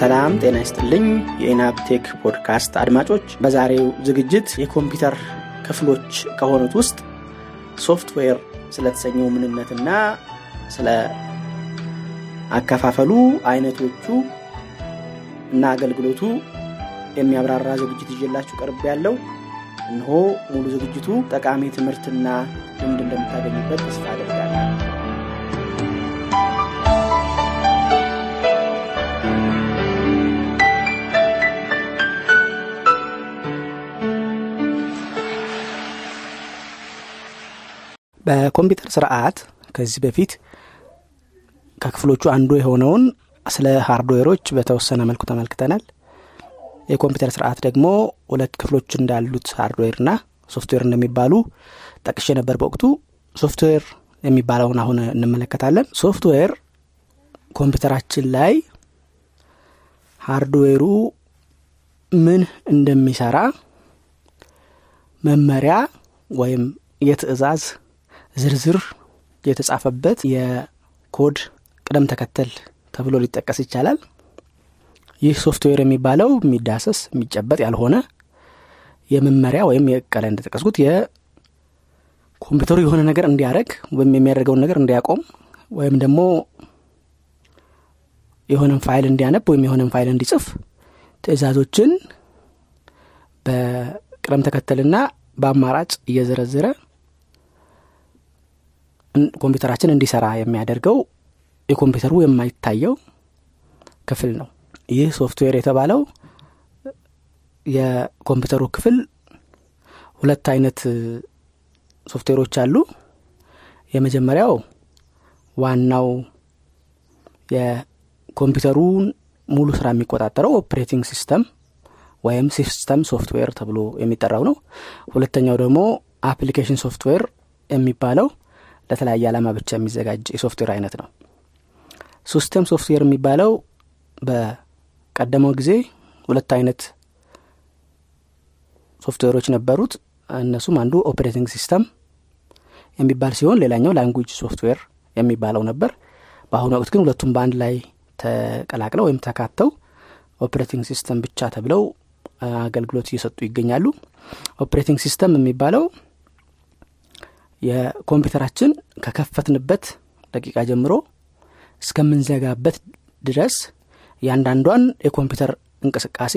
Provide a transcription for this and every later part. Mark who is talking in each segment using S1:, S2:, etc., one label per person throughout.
S1: ሰላም ጤና ይስጥልኝ። የኢናብ ቴክ ፖድካስት አድማጮች በዛሬው ዝግጅት የኮምፒውተር ክፍሎች ከሆኑት ውስጥ ሶፍትዌር ስለተሰኘው ምንነትና ስለ አከፋፈሉ አይነቶቹ እና አገልግሎቱ የሚያብራራ ዝግጅት ይዤላችሁ ቀርብ ያለው እንሆ ሙሉ ዝግጅቱ ጠቃሚ ትምህርትና ልምድ እንደምታገኙበት ተስፋ አደርጋለሁ በኮምፒውተር ስርዓት ከዚህ በፊት ከክፍሎቹ አንዱ የሆነውን ስለ ሃርድዌሮች በተወሰነ መልኩ ተመልክተናል። የኮምፒውተር ስርዓት ደግሞ ሁለት ክፍሎች እንዳሉት ሃርድዌርና ሶፍትዌር እንደሚባሉ ጠቅሼ ነበር በወቅቱ። ሶፍትዌር የሚባለውን አሁን እንመለከታለን። ሶፍትዌር ኮምፒውተራችን ላይ ሃርድዌሩ ምን እንደሚሰራ መመሪያ ወይም የትእዛዝ ዝርዝር የተጻፈበት የኮድ ቅደም ተከተል ተብሎ ሊጠቀስ ይቻላል። ይህ ሶፍትዌር የሚባለው የሚዳሰስ የሚጨበጥ ያልሆነ የመመሪያ ወይም የቀለ እንደጠቀስኩት የኮምፒውተሩ የሆነ ነገር እንዲያደረግ ወይም የሚያደርገውን ነገር እንዲያቆም ወይም ደግሞ የሆነን ፋይል እንዲያነብ ወይም የሆነን ፋይል እንዲጽፍ ትእዛዞችን በቅደም ተከተልና በአማራጭ እየዘረዘረ ኮምፒውተራችን እንዲሰራ የሚያደርገው የኮምፒውተሩ የማይታየው ክፍል ነው። ይህ ሶፍትዌር የተባለው የኮምፒውተሩ ክፍል ሁለት አይነት ሶፍትዌሮች አሉ። የመጀመሪያው ዋናው የኮምፒውተሩን ሙሉ ስራ የሚቆጣጠረው operating system ወይም system software ተብሎ የሚጠራው ነው። ሁለተኛው ደግሞ application software የሚባለው ለተለያየ ዓላማ ብቻ የሚዘጋጅ የሶፍትዌር አይነት ነው። system software የሚባለው በቀደመው ጊዜ ሁለት አይነት ሶፍትዌሮች ነበሩት። እነሱም አንዱ operating system የሚባል ሲሆን ሌላኛው language software የሚባለው ነበር። በአሁኑ ወቅት ግን ሁለቱም በአንድ ላይ ተቀላቅለው ወይም ተካተው operating system ብቻ ተብለው አገልግሎት እየሰጡ ይገኛሉ። operating system የሚባለው የኮምፒውተራችን ከከፈትንበት ደቂቃ ጀምሮ እስከምንዘጋበት ድረስ እያንዳንዷን የኮምፒውተር እንቅስቃሴ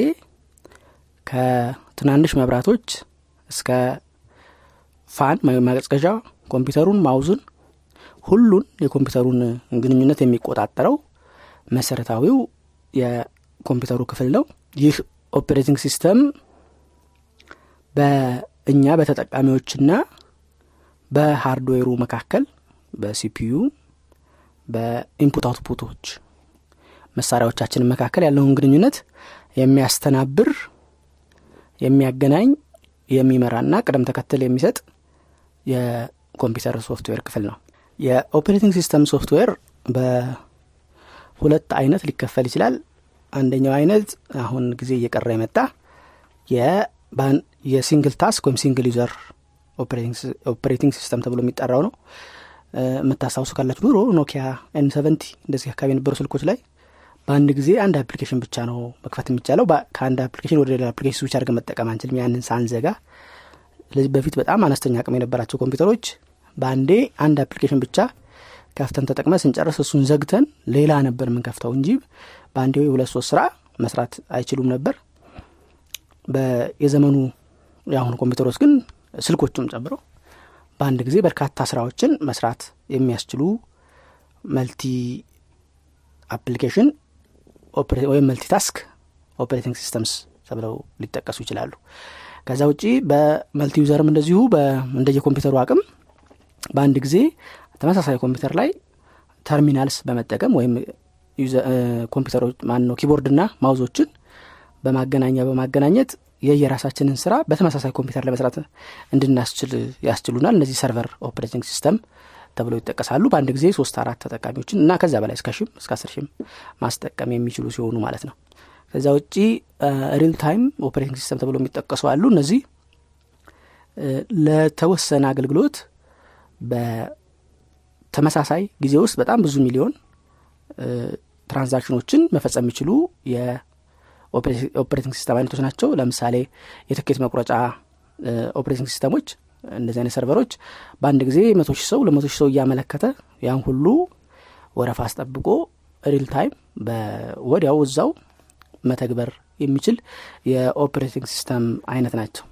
S1: ከትናንሽ መብራቶች እስከ fan ማቀዝቀዣ ኮምፒውተሩን mouse ኡን ሁሉን የኮምፒውተሩን ግንኙነት የሚቆጣጠረው መሰረታዊው የኮምፒውተሩ ክፍል ነው። ይህ operating system በእኛ በተጠቃሚዎችና በሃርድዌሩ መካከል በ CPU በ input output ኦች መሳሪያዎቻችን መካከል ያለውን ግንኙነት የሚያስተናብር የሚያገናኝ የሚመራና ቅደም ተከተል የሚሰጥ የኮምፒውተር ሶፍትዌር ክፍል ነው። የ operating system software በሁለት አይነት ሊከፈል ይችላል። አንደኛው አይነት አሁን ጊዜ እየቀረ የመጣ የ single task ወይም single user operating system ተብሎ የሚጠራው ነው። የምታስታውሱ ካላችሁ ድሮ ኖኪያ N seventy እንደዚህ አካባቢ የነበሩ ስልኮች ላይ በአንድ ጊዜ አንድ application ብቻ ነው መክፈት የሚቻለው። ከአንድ application ወደ ሌላ application switch አድርገን መጠቀም አንችልም። ያንን ሳንዘጋ ስለዚህ በፊት በጣም አነስተኛ አቅም የነበራቸው ኮምፒውተሮች በአንዴ አንድ application ብቻ ከፍተን ተጠቅመን ስንጨርስ እሱን ዘግተን ሌላ ነበር የምንከፍተው እንጂ በአንዴ ሁለት ሶስት ስራ መስራት አይችሉም ነበር። የዘመኑ የአሁኑ ኮምፒውተሮች ግን ስልኮቹም ጨምሮ በአንድ ጊዜ በርካታ ስራዎችን መስራት የሚያስችሉ multi application ወይም multitask operating systems ተብለው ሊጠቀሱ ይችላሉ። ከዛ ውጪ በ multi user ም እንደዚሁ እንደየ ኮምፒውተሩ አቅም በአንድ ጊዜ ተመሳሳይ ኮምፒውተር ላይ terminals በመጠቀም ወይም ኮምፒውተሮች ማን ነው keyboard ና mouse ኦችን በማገናኛ በማገናኘት የየራሳችንን ስራ በተመሳሳይ ኮምፒውተር ለመስራት እንድናስችል ያስችሉናል። እነዚህ server operating system ተብለው ይጠቀሳሉ። በአንድ ጊዜ ሶስት አራት ተጠቃሚዎችን እና ከዛ በላይ እስከ ሺም እስከ አስር ሺም ማስጠቀም የሚችሉ ሲሆኑ ማለት ነው። ከዛ ውጪ real time operating system ተብሎ የሚጠቀሱ አሉ። እነዚህ ለተወሰነ አገልግሎት በተመሳሳይ ጊዜ ውስጥ በጣም ብዙ ሚሊዮን transaction ኦችን መፈጸም የሚችሉ የ operating system አይነቶች ናቸው። ለምሳሌ የትኬት መቁረጫ operating system ኦች እንደዚህ አይነት server ኦች በአንድ ጊዜ መቶ ሺህ ሰው ለመቶ ሺህ ሰው እያመለከተ ያን ሁሉ ወረፋ አስጠብቆ real time በወዲያው እዛው መተግበር የሚችል የ operating system አይነት ናቸው።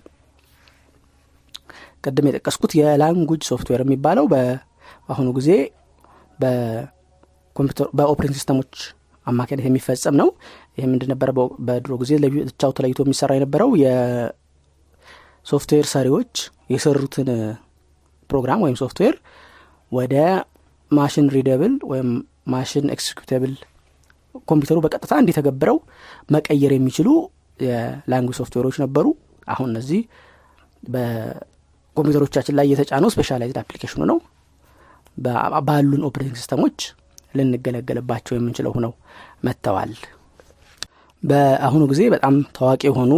S1: ቅድም የጠቀስኩት የ language software የሚባለው በአሁኑ ጊዜ በ operating system ኦች አማካኝነት የሚፈጸም ነው። ይህ ምንድነበረ በድሮ ጊዜ ለብቻው ተለይቶ የሚሰራ የነበረው የሶፍትዌር ሰሪዎች የሰሩትን ፕሮግራም ወይም ሶፍትዌር ወደ machine readable ወይም machine executable ኮምፒውተሩ በቀጥታ እንዲተገብረው መቀየር የሚችሉ የ language software ኦች ነበሩ። አሁን እነዚህ በኮምፒውተሮቻችን ላይ የተጫነው specialized application ኑ ነው። ባሉን operating system ኦች ልንገለገልባቸው የምንችለው ሆነው መጥተዋል። በአሁኑ ጊዜ በጣም ታዋቂ የሆኑ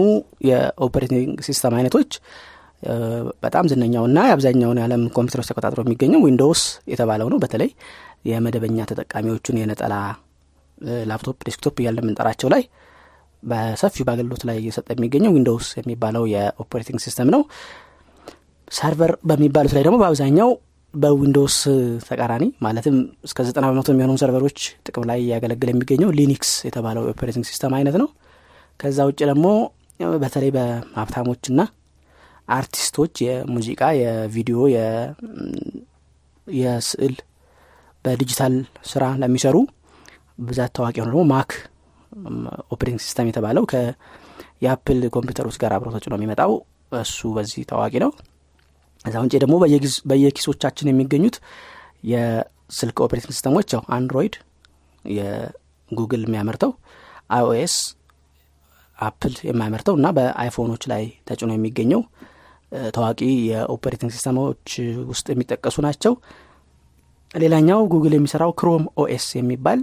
S1: የ operating system አይነቶች በጣም ዝነኛውና የአብዛኛውን የዓለም ኮምፒውተሮች ተቆጣጥሮ የሚገኘው Windows የተባለው ነው። በተለይ የመደበኛ ተጠቃሚዎቹን የነጠላ laptop desktop እያለ የምንጠራቸው ላይ በሰፊው በአገልግሎት ላይ እየሰጠ የሚገኘው Windows የሚባለው የ operating system ነው። server በሚባሉት ላይ ደግሞ በአብዛኛው በ Windows ተቃራኒ ማለትም እስከ ዘጠና በመቶ የሚሆኑ server ኦች ጥቅም ላይ እያገለገለ የሚገኘው Linux የተባለው የ operating system አይነት ነው። ከዛ ውጭ ደግሞ በተለይ በሀብታሞችና አርቲስቶች የሙዚቃ የቪዲዮ የስዕል በዲጂታል ስራ ለሚሰሩ ብዛት ታዋቂ የሆነ ደግሞ Mac operating system የተባለው የ Apple ኮምፒውተሮች ጋር አብሮ ተጭኖ የሚመጣው እሱ በዚህ ታዋቂ ነው ከዛ ውጭ ደግሞ በየኪሶቻችን የሚገኙት የስልክ operating system ኦች ያው Android የ Google የሚያመርተው iOS Apple የሚያመርተው እና በ iPhone ኦች ላይ ተጭኖ የሚገኘው ታዋቂ የ operating system ኦች ውስጥ የሚጠቀሱ ናቸው። ሌላኛው ጉግል የሚሰራው Chrome OS የሚባል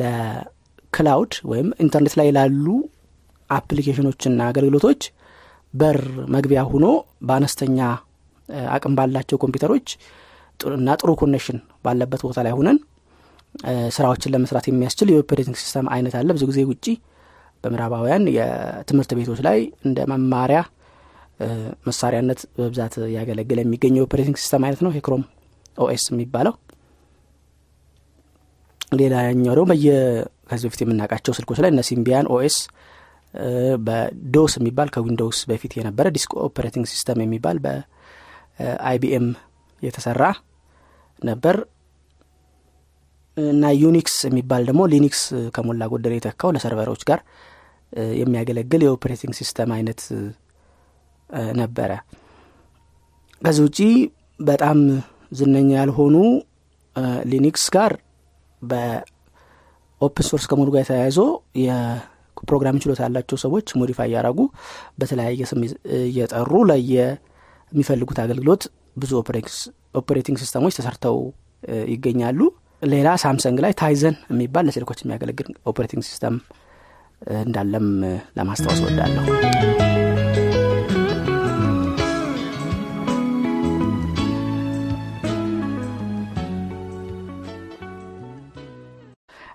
S1: ለ cloud ወይም ኢንተርኔት ላይ ላሉ application ኦችና አገልግሎቶች በር መግቢያ ሆኖ በአነስተኛ አቅም ባላቸው ኮምፒውተሮች እና ጥሩ connection ባለበት ቦታ ላይ ሆነን ስራዎችን ለመስራት የሚያስችል የ operating system አይነት አለ። ብዙ ጊዜ ውጪ በምዕራባውያን የትምህርት ቤቶች ላይ እንደ መማሪያ መሳሪያነት በብዛት ያገለግል የሚገኝ የ operating system አይነት ነው። የ Chrome OS የሚባለው። ሌላኛው ደግሞ በየ ከዚህ በፊት የምናውቃቸው ስልኮች ላይ እነ Symbian OS በ DOS የሚባል ከ Windows በፊት የነበረ disk operating system የሚባል በ IBM የተሰራ ነበር። እና Unix የሚባል ደግሞ Linux ከሞላ ጎደል የተካው ለ server ኦች ጋር የሚያገለግል የ operating system አይነት ነበረ። ከዚህ ውጪ በጣም ዝነኛ ያልሆኑ Linux ጋር በ open source ከመሆኑ ጋር የተያይዞ የፕሮግራም ችሎታ ያላቸው ሰዎች modify እያደረጉ በተለያየ ስም እየጠሩ ለየሚፈልጉት አገልግሎት ብዙ operating system ኦች ተሰርተው ይገኛሉ። ሌላ Samsung ላይ Tizen የሚባል ለስልኮች የሚያገለግል operating system እንዳለም ለማስታወስ እወዳለሁ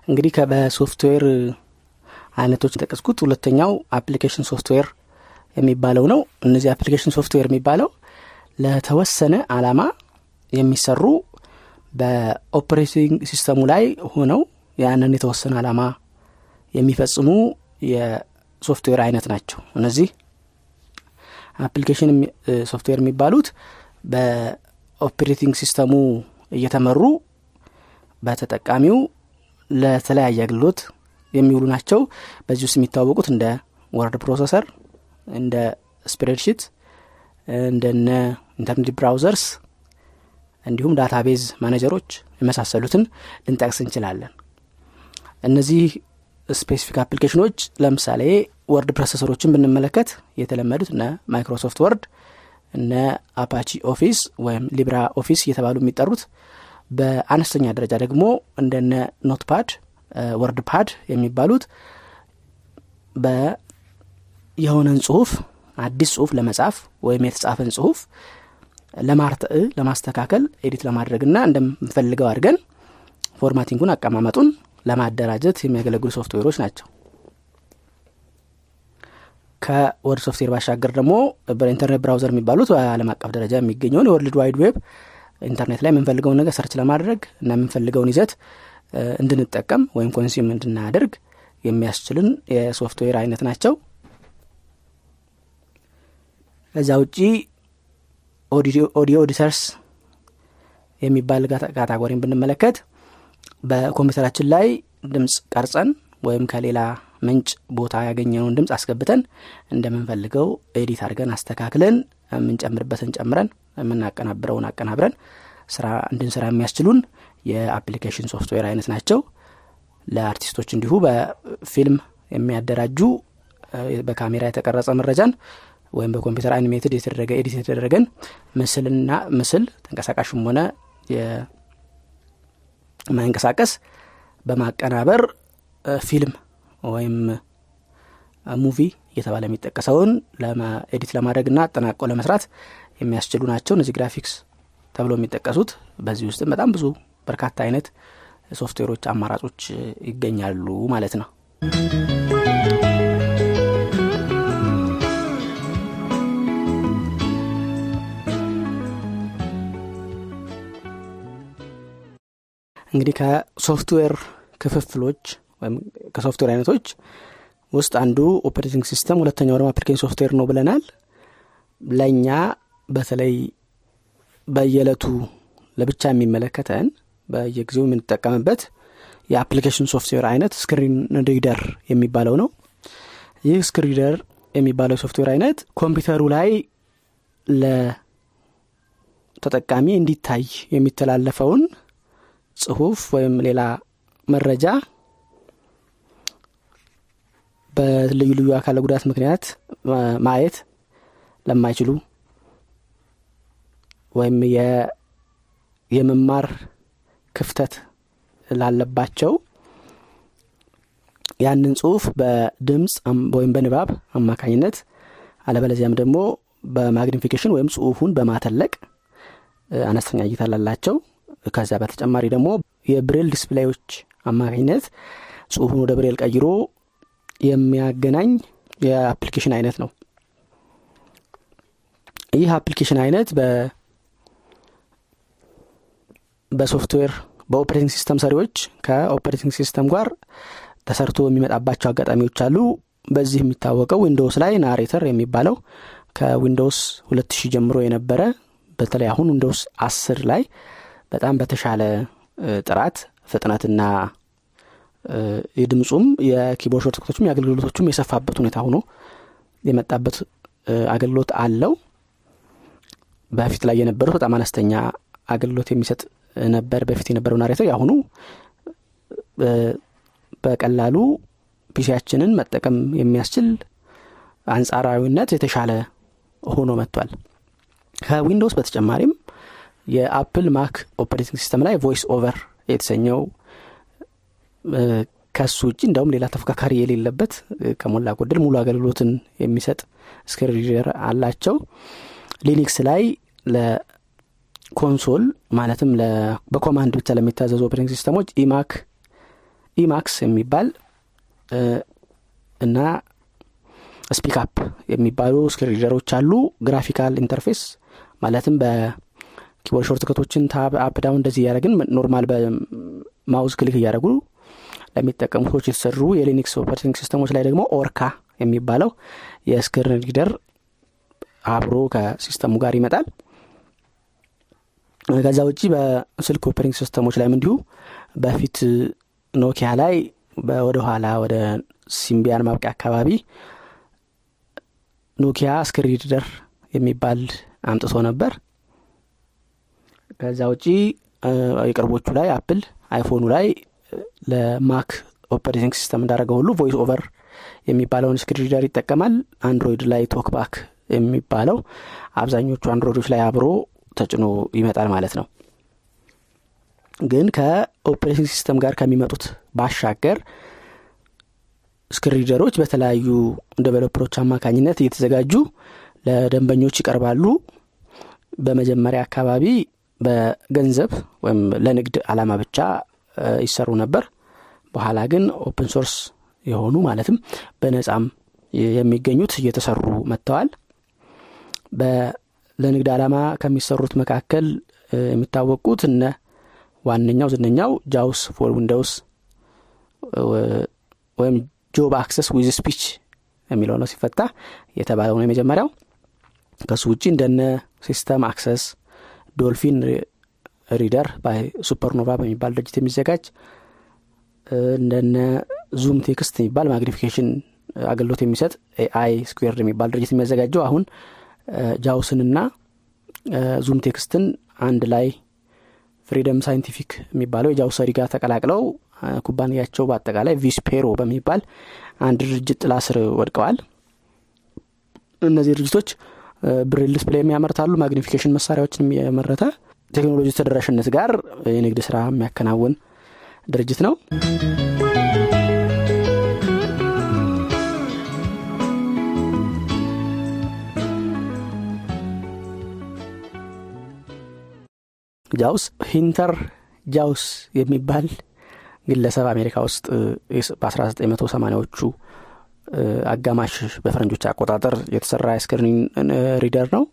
S1: እንግዲህ በሶፍትዌር አይነቶች ጠቀስኩት ሁለተኛው application software የሚባለው ነው። እነዚህ application software የሚባለው ለተወሰነ አላማ የሚሰሩ በ operating system ኡ ላይ ሆነው ያንን የተወሰነ አላማ የሚፈጽሙ የሶፍትዌር አይነት ናቸው። እነዚህ application software የሚባሉት በ operating system ኡ እየተመሩ በተጠቃሚው ለተለያየ አገልግሎት የሚውሉ ናቸው። በዚህ ውስጥ የሚታወቁት እንደ word processor እንደ spreadsheet እንደነ internet browsers እንዲሁም database manager ኦች የመሳሰሉትን ልንጠቅስ እንችላለን። እነዚህ specific application ኦች ለምሳሌ word processor ኦችን ብንመለከት የተለመዱት እነ Microsoft Word እነ Apache Office ወይም Libre Office እየተባሉ የሚጠሩት በአነስተኛ ደረጃ ደግሞ እንደነ Notepad WordPad የሚባሉት የሆነን ጽሁፍ አዲስ ጽሁፍ ለመጻፍ ወይም የተጻፈን ጽሁፍ ለማረም ለማስተካከል edit ለማድረግ ና እንደምንፈልገው አድርገን formatting ኡን አቀማመጡን ለማደራጀት የሚያገለግሉ ሶፍትዌሮች ናቸው። ከ word ሶፍትዌር ባሻገር ደግሞ በኢንተርኔት browser የሚባሉት በአለም አቀፍ ደረጃ የሚገኘውን የ world wide web ኢንተርኔት ላይ የምንፈልገውን ነገር search ለማድረግ እና የምንፈልገውን ይዘት እንድንጠቀም ወይም consume እንድናደርግ የሚያስችልን የሶፍትዌር አይነት ናቸው ከዛ ውጪ audio editors የሚባል category ን ብንመለከት በኮምፒውተራችን ላይ ድምፅ ቀርጸን ወይም ከሌላ ምንጭ ቦታ ያገኘነውን ድምፅ አስገብተን እንደምንፈልገው edit አድርገን አስተካክለን የምንጨምርበትን ጨምረን የምናቀናብረውን አቀናብረን ስራ እንድንስራ የሚያስችሉን የ application ሶፍትዌር አይነት ናቸው። ለአርቲስቶች እንዲሁ በፊልም የሚያደራጁ በካሜራ የተቀረጸ መረጃን ወይም በኮምፒውተር animated የተደረገ edit የተደረገን ምስልና ምስል ተንቀሳቃሽም ሆነ የማይንቀሳቀስ በማቀናበር ፊልም ወይም movie እየተባለ የሚጠቀሰውን edit ለማድረግ ና አጠናቀው ለመስራት የሚያስችሉ ናቸው እነዚህ ግራፊክስ ተብሎ የሚጠቀሱት። በዚህ ውስጥም በጣም ብዙ በርካታ አይነት ሶፍትዌሮች አማራጮች ይገኛሉ ማለት ነው እንግዲህ ከሶፍትዌር ክፍፍሎች ወይም ከሶፍትዌር አይነቶች ውስጥ አንዱ operating system ሁለተኛው ደግሞ application ሶፍትዌር ነው ብለናል። ለእኛ በተለይ በየዕለቱ ለብቻ የሚመለከተን በየጊዜው የምንጠቀምበት የ application ሶፍትዌር አይነት screen reader የሚባለው ነው። ይህ screen reader የሚባለው የሶፍትዌር አይነት ኮምፒውተሩ ላይ ለተጠቃሚ እንዲታይ የሚተላለፈውን ጽሁፍ ወይም ሌላ መረጃ በልዩ ልዩ አካለ ጉዳት ምክንያት ማየት ለማይችሉ ወይም የመማር ክፍተት ላለባቸው ያንን ጽሁፍ በድምፅ ወይም በንባብ አማካኝነት አለበለዚያም ደግሞ በማግኒፊኬሽን ወይም ጽሁፉን በማተለቅ አነስተኛ እይታ ላላቸው ከዚያ በተጨማሪ ደግሞ የብሬል display ኦች አማካኝነት ጽሁፉን ወደ ብሬል ቀይሮ የሚያገናኝ የ application አይነት ነው። ይህ application አይነት በሶፍትዌር በ operating system ሰሪዎች ከ operating system ጋር ተሰርቶ የሚመጣባቸው አጋጣሚዎች አሉ። በዚህ የሚታወቀው Windows ላይ Narrator የሚባለው ከ Windows ሁለት ሺህ ጀምሮ የነበረ በተለይ አሁን Windows አስር ላይ በጣም በተሻለ ጥራት ፍጥነትና የድምፁም የ keyboard shortcut ኦችም የአገልግሎቶቹም የሰፋበት ሁኔታ ሆኖ የመጣበት አገልግሎት አለው። በፊት ላይ የነበረው በጣም አነስተኛ አገልግሎት የሚሰጥ ነበር። በፊት የነበረው Narrator የአሁኑ በቀላሉ PC ያችንን መጠቀም የሚያስችል አንጻራዊነት የተሻለ ሆኖ መጥቷል። ከ Windows በተጨማሪም የ Apple Mac operating system ላይ VoiceOver የተሰኘው ከሱ ውጭ እንደውም ሌላ ተፎካካሪ የሌለበት ከሞላ ጎደል ሙሉ አገልግሎትን የሚሰጥ screen reader አላቸው። Linux ላይ ለ console ማለትም በ command ብቻ ለሚታዘዙ operating system ኦች Emac Emacs የሚባል እና Speakup የሚባሉ screen reader ኦች አሉ። graphical interface ማለትም በ keyboard shortcut ኦችን tab up down እንደዚህ እያደረግን normal በ mouse click እያደረጉ ለሚጠቀሙ ሰዎች የተሰሩ የ Linux operating system ኦች ላይ ደግሞ Orca የሚባለው የ screen reader አብሮ ከ system ኡ ጋር ይመጣል። ከዛ ውጭ በስልክ operating system ኦች ላይም እንዲሁ በፊት Nokia ላይ ወደ ኋላ ወደ Symbian ማብቂያ አካባቢ Nokia Screen የሚባል አምጥቶ ነበር ከዛ ውጪ የቅርቦቹ ላይ Apple iPhone ኡ ላይ ለ Mac operating system እንዳደረገ ሁሉ VoiceOver የሚባለውን screen reader ይጠቀማል። Android ላይ TalkBack የሚባለው አብዛኞቹ Android ኦች ላይ አብሮ ተጭኖ ይመጣል ማለት ነው። ግን ከ operating system ጋር ከሚመጡት ባሻገር screen reader ኦች በተለያዩ developer ኦች አማካኝነት እየተዘጋጁ ለደንበኞች ይቀርባሉ። በመጀመሪያ አካባቢ በገንዘብ ወይም ለንግድ አላማ ብቻ ይሰሩ ነበር። በኋላ ግን open source የሆኑ ማለትም በነጻም የሚገኙት እየተሰሩ መጥተዋል። ለንግድ ዓላማ ከሚሰሩት መካከል የሚታወቁት እነ ዋነኛው ዝነኛው JAWS for Windows ወይም Job Access With Speech የሚለው ነው ሲፈታ የተባለው ነው የመጀመሪያው። ከሱ ውጭ እንደነ System Access Dolphin Reader Supernova በሚባል ድርጅት የሚዘጋጅ እንደነ ZoomText የሚባል magnification አገልግሎት የሚሰጥ Ai Squared የሚባል ድርጅት የሚያዘጋጀው። አሁን JAWS ንና ZoomText ን አንድ ላይ Freedom Scientific የሚባለው የጃውሰሪ ጋር ተቀላቅለው ኩባንያቸው በአጠቃላይ Vispero በሚባል አንድ ድርጅት ጥላ ስር ወድቀዋል። እነዚህ ድርጅቶች braille display የሚያመርታሉ። magnification መሳሪያዎችን የመረተ ቴክኖሎጂ ተደራሽነት ጋር የንግድ ስራ የሚያከናውን ድርጅት ነው። JAWS Henter Joyce የሚባል ግለሰብ አሜሪካ ውስጥ በ1980ዎቹ አጋማሽ በፈረንጆች አቆጣጠር የተሰራ የ screen reader ነው።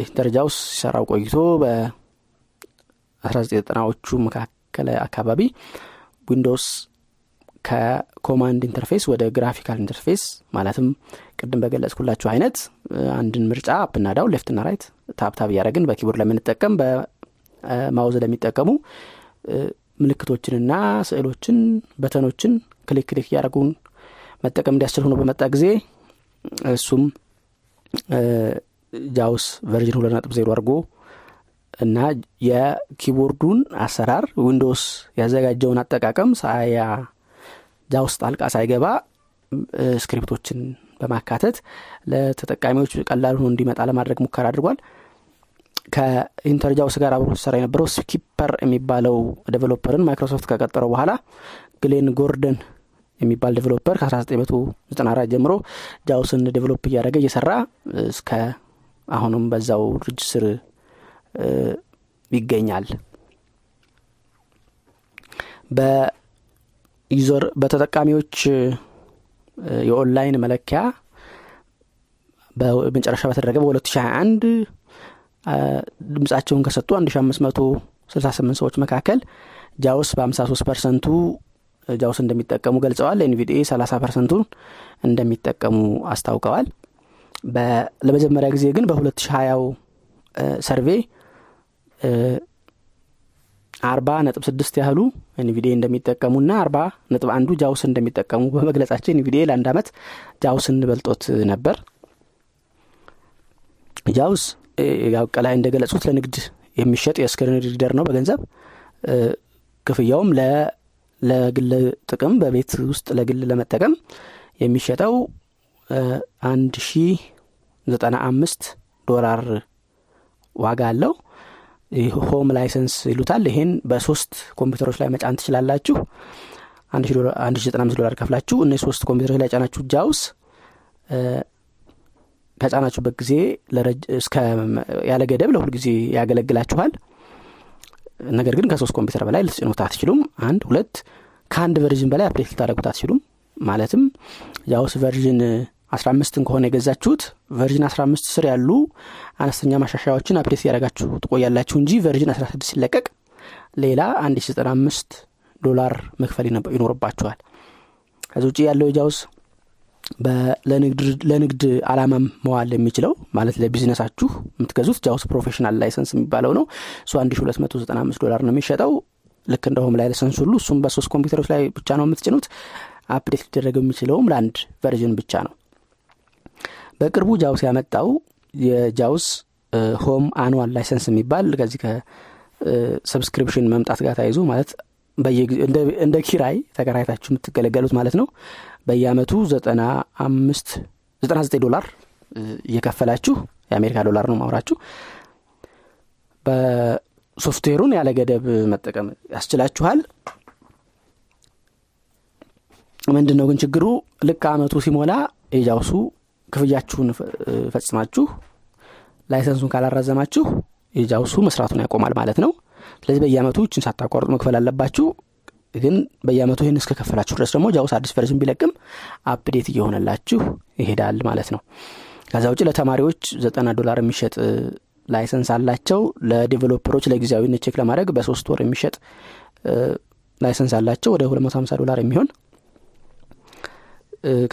S1: Henter Joyce ሲሰራው ቆይቶ በ1990ዎቹ መካከል አካባቢ Windows ከ command interface ወደ graphical interface ማለትም ቅድም በገለጽኩላችሁ አይነት አንድን ምርጫ up ና down left ና right tab tab እያደረግን በ keyboard ለምንጠቀም በ mouse ለሚጠቀሙ ምልክቶችንና ስዕሎችን button ኦችን click click እያደረጉን መጠቀም እንዲያስችል ሆኖ በመጣ ጊዜ እሱም JAWS version ሁለት ነጥብ ዜሮ አድርጎ እና የ keyboard ኡን አሰራር Windows ያዘጋጀውን አጠቃቀም ሳያ JAWS ጣልቃ ሳይገባ script ኦችን በማካተት ለተጠቃሚዎች ቀላል ሆኖ እንዲመጣ ለማድረግ ሙከራ አድርጓል። ከ Henter Joyce ጋር አብሮ ሲሰራ የነበረው ስኪፐር የሚባለው developer ን Microsoft ከቀጠረው በኋላ ግሌን ጎርደን የሚባል developer ከ1994 ጀምሮ JAWS ን develop እያደረገ እየሰራ እስከ አሁንም በዛው ድርጅት ስር ይገኛል። በ user በተጠቃሚዎች የኦንላይን መለኪያ በመጨረሻ በተደረገ በ2021 ድምጻቸውን ከሰጡ 1568 ሰዎች መካከል JAWS በ53 percent ኡ JAWS እንደሚጠቀሙ ገልጸዋል። NVDA 30 percent ኡን እንደሚጠቀሙ አስታውቀዋል። ለመጀመሪያ ጊዜ ግን በ2020 survey አርባ ነጥብ ስድስት ያህሉ NVDA እንደሚጠቀሙና አርባ ነጥብ አንዱ JAWS እንደሚጠቀሙ በመግለጻቸው NVDA ለአንድ አመት JAWS ን በልጦት ነበር። JAWS ያው ቀላይ እንደገለጹት ለንግድ የሚሸጥ የ screen reader ነው በገንዘብ ክፍያውም ለግል ጥቅም በቤት ውስጥ ለግል ለመጠቀም የሚሸጠው አንድ ሺ ዘጠና አምስት ዶላር ዋጋ አለው። home license ይሉታል። ይሄን በሶስት ኮምፒውተሮች ላይ መጫን ትችላላችሁ። አንድ ሺ ዘጠና አምስት ዶላር ከፍላችሁ እነዚህ ሶስት ኮምፒውተሮች ላይ ጫናችሁ JAWS ከጫናችሁበት ጊዜ ያለ ገደብ ለሁል ጊዜ ያገለግላችኋል ነገር ግን ከሶስት ኮምፒውተር በላይ ልትጭኑት አትችሉም። አንድ ሁለት ከአንድ version በላይ update ልታደረጉት አትችሉም። ማለትም JAWS version አስራ አምስትን ከሆነ የገዛችሁት version አስራ አምስት ስር ያሉ አነስተኛ ማሻሻያዎችን update እያደረጋችሁ ትቆያላችሁ እንጂ version አስራ ስድስት ሲለቀቅ ሌላ አንድ ሺ ዘጠና አምስት ዶላር መክፈል ይኖርባችኋል። ከዚ ውጭ ያለው የ JAWS ለንግድ አላማም መዋል የሚችለው ማለት ለቢዝነሳችሁ የምትገዙት JAWS professional license የሚባለው ነው። እሱ አንድ ሺ ሁለት መቶ ዘጠና አምስት ዶላር ነው የሚሸጠው። ልክ እንደ home license ሁሉ እሱም በሶስት ኮምፒውተሮች ላይ ብቻ ነው የምትጭኑት። update ሊደረገው የሚችለውም ለአንድ version ብቻ ነው። በቅርቡ JAWS ያመጣው የ JAWS home annual license የሚባል ከዚህ ከ subscription መምጣት ጋር ተያይዞ ማለት እንደ ኪራይ ተከራይታችሁ የምትገለገሉት ማለት ነው በየአመቱ ዘጠና አምስት ዘጠና ዘጠኝ ዶላር እየከፈላችሁ የአሜሪካ ዶላር ነው ማውራችሁ በሶፍትዌሩን ያለ ገደብ መጠቀም ያስችላችኋል። ምንድን ነው ግን ችግሩ? ልክ አመቱ ሲሞላ የ JAWS ኡ ክፍያችሁን ፈጽማችሁ license ኡን ካላራዘማችሁ የ JAWS ኡ መስራቱን ያቆማል ማለት ነው። ስለዚህ በየአመቱ እችን ሳታቋርጡ መክፈል አለባችሁ ግን በየአመቱ ይህን እስከከፈላችሁ ድረስ ደግሞ JAWS አዲስ version ቢለቅም update እየሆነላችሁ ይሄዳል ማለት ነው። ከዛ ውጭ ለተማሪዎች ዘጠና ዶላር የሚሸጥ license አላቸው። ለ developer ኦች ለጊዜያዊነት check ለማድረግ በሶስት ወር የሚሸጥ license አላቸው። ወደ 250 ዶላር የሚሆን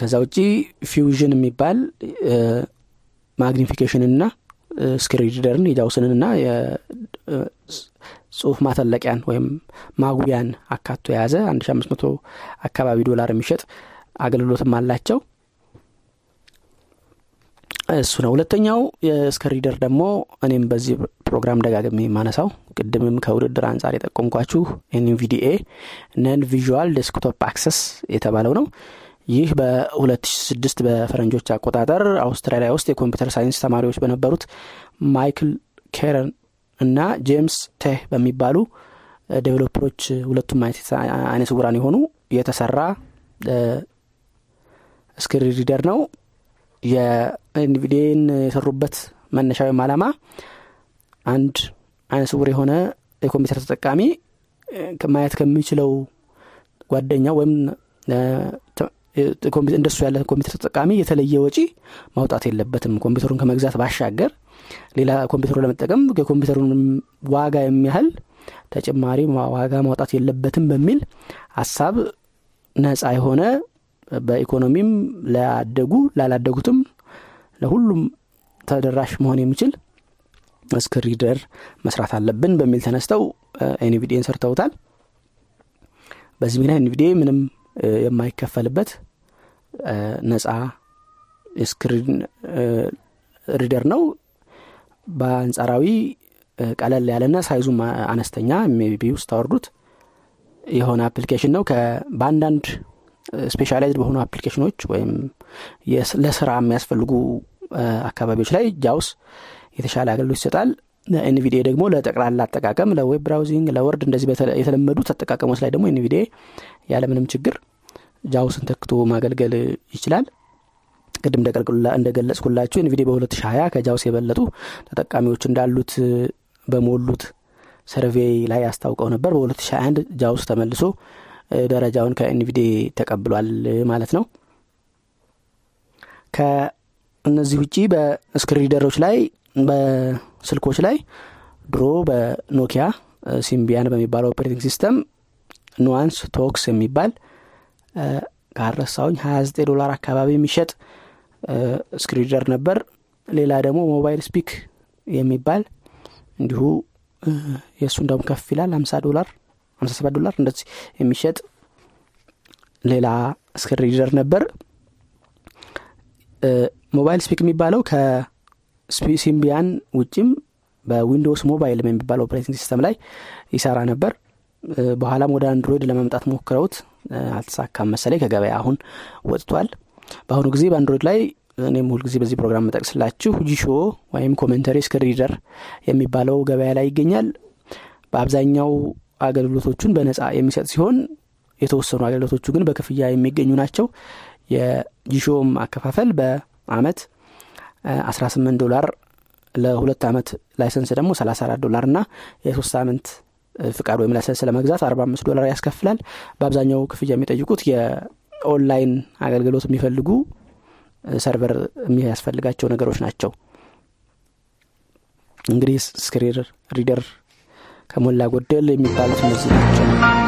S1: ከዛ ውጪ Fusion የሚባል ማግኒፊኬሽንና ስክሪንሪደርን የጃውስንንና ጽሁፍ ማተለቂያን ወይም ማጉያን አካቶ የያዘ 1500 አካባቢ ዶላር የሚሸጥ አገልግሎትም አላቸው። እሱ ነው። ሁለተኛው የ screen reader ደግሞ እኔም በዚህ ፕሮግራም ደጋግሜ የማነሳው ቅድምም ከውድድር አንጻር የጠቆምኳችሁ NVDA Non Visual Desktop Access የተባለው ነው። ይህ በ2006 በፈረንጆች አቆጣጠር አውስትራሊያ ውስጥ የኮምፒውተር ሳይንስ ተማሪዎች በነበሩት ማይክል ኬረን እና ጄምስ ቴህ በሚባሉ ዴቨሎፐሮች ሁለቱም አይነ ስውራን የሆኑ የተሰራ screen reader ነው። የኤንቪዲን የሰሩበት መነሻ ወይም አላማ አንድ አይነ ስውር የሆነ የኮምፒውተር ተጠቃሚ ማየት ከሚችለው ጓደኛው ወይም እንደሱ ያለ ኮምፒውተር ተጠቃሚ የተለየ ወጪ ማውጣት የለበትም። ኮምፒውተሩን ከመግዛት ባሻገር ሌላ ኮምፒውተሩ ለመጠቀም የኮምፒውተሩን ዋጋ የሚያህል ተጨማሪ ዋጋ ማውጣት የለበትም በሚል ሀሳብ ነጻ የሆነ በኢኮኖሚም ላደጉ ላላደጉትም ለሁሉም ተደራሽ መሆን የሚችል screen reader መስራት አለብን በሚል ተነስተው ኤንቪዲን ሰርተውታል። በዚህ ምክንያት ኤንቪዲኤ ምንም የማይከፈልበት ነጻ screen reader ነው በአንጻራዊ ቀለል ያለና size ኡም አነስተኛ MB ውስጥ የሆነ application ነው። በአንዳንድ specialized በሆኑ አፕሊኬሽኖች ወይም ለስራ የሚያስፈልጉ አካባቢዎች ላይ ጃውስ የተሻለ አገልግሎት ይሰጣል። ኤንቪዲኤ ደግሞ ለጠቅላላ አጠቃቀም ለ web browsing ለ Word እንደዚህ የተለመዱት አጠቃቀሞች ላይ ደግሞ ኤንቪዲኤ ያለምንም ችግር ጃውስን ተክቶ ማገልገል ይችላል ቅድም እንደገለጽኩላችሁ ኤንቪዲኤ በ2020 ከጃውስ የበለጡ ተጠቃሚዎች እንዳሉት በሞሉት survey ላይ አስታውቀው ነበር። በ2021 ጃውስ ተመልሶ ደረጃውን ከኤንቪዲ ተቀብሏል ማለት ነው። ከእነዚህ ውጪ በ screen reader ኦች ላይ በስልኮች ላይ ድሮ በኖኪያ ሲምቢያን በሚባለው operating system ኑዋንስ ቶክስ የሚባል ካልረሳሁኝ 29 ዶላር አካባቢ የሚሸጥ screen reader ነበር። ሌላ ደግሞ ሞባይል ስፒክ የሚባል እንዲሁ የእሱ እንደውም ከፍ ይላል። 50 ዶላር 57 ዶላር እንደዚህ የሚሸጥ ሌላ screen reader ነበር። ሞባይል ስፒክ የሚባለው ከሲምቢያን ውጭም በዊንዶውስ ሞባይል የሚባለው operating system ላይ ይሰራ ነበር። በኋላም ወደ አንድሮይድ ለመምጣት ሞክረውት አልተሳካም መሰለኝ። ከገበያ አሁን ወጥቷል በአሁኑ ጊዜ በአንድሮይድ ላይ እኔም ሁልጊዜ በዚህ ፕሮግራም የምጠቅስላችሁ ጂሾ ወይም Commentary screen reader የሚባለው ገበያ ላይ ይገኛል። በአብዛኛው አገልግሎቶቹን በነጻ የሚሰጥ ሲሆን የተወሰኑ አገልግሎቶቹ ግን በክፍያ የሚገኙ ናቸው። የጂሾም አከፋፈል በአመት 18 ዶላር ለሁለት ዓመት license ደግሞ 34 ዶላር እና የሶስት ሳምንት ፍቃድ ወይም license ለመግዛት 45 ዶላር ያስከፍላል። በአብዛኛው ክፍያ የሚጠይቁት የኦንላይን አገልግሎት የሚፈልጉ server የሚያስፈልጋቸው ነገሮች ናቸው። እንግዲህ screen reader ከሞላ ጎደል የሚባሉት እነዚህ ናቸው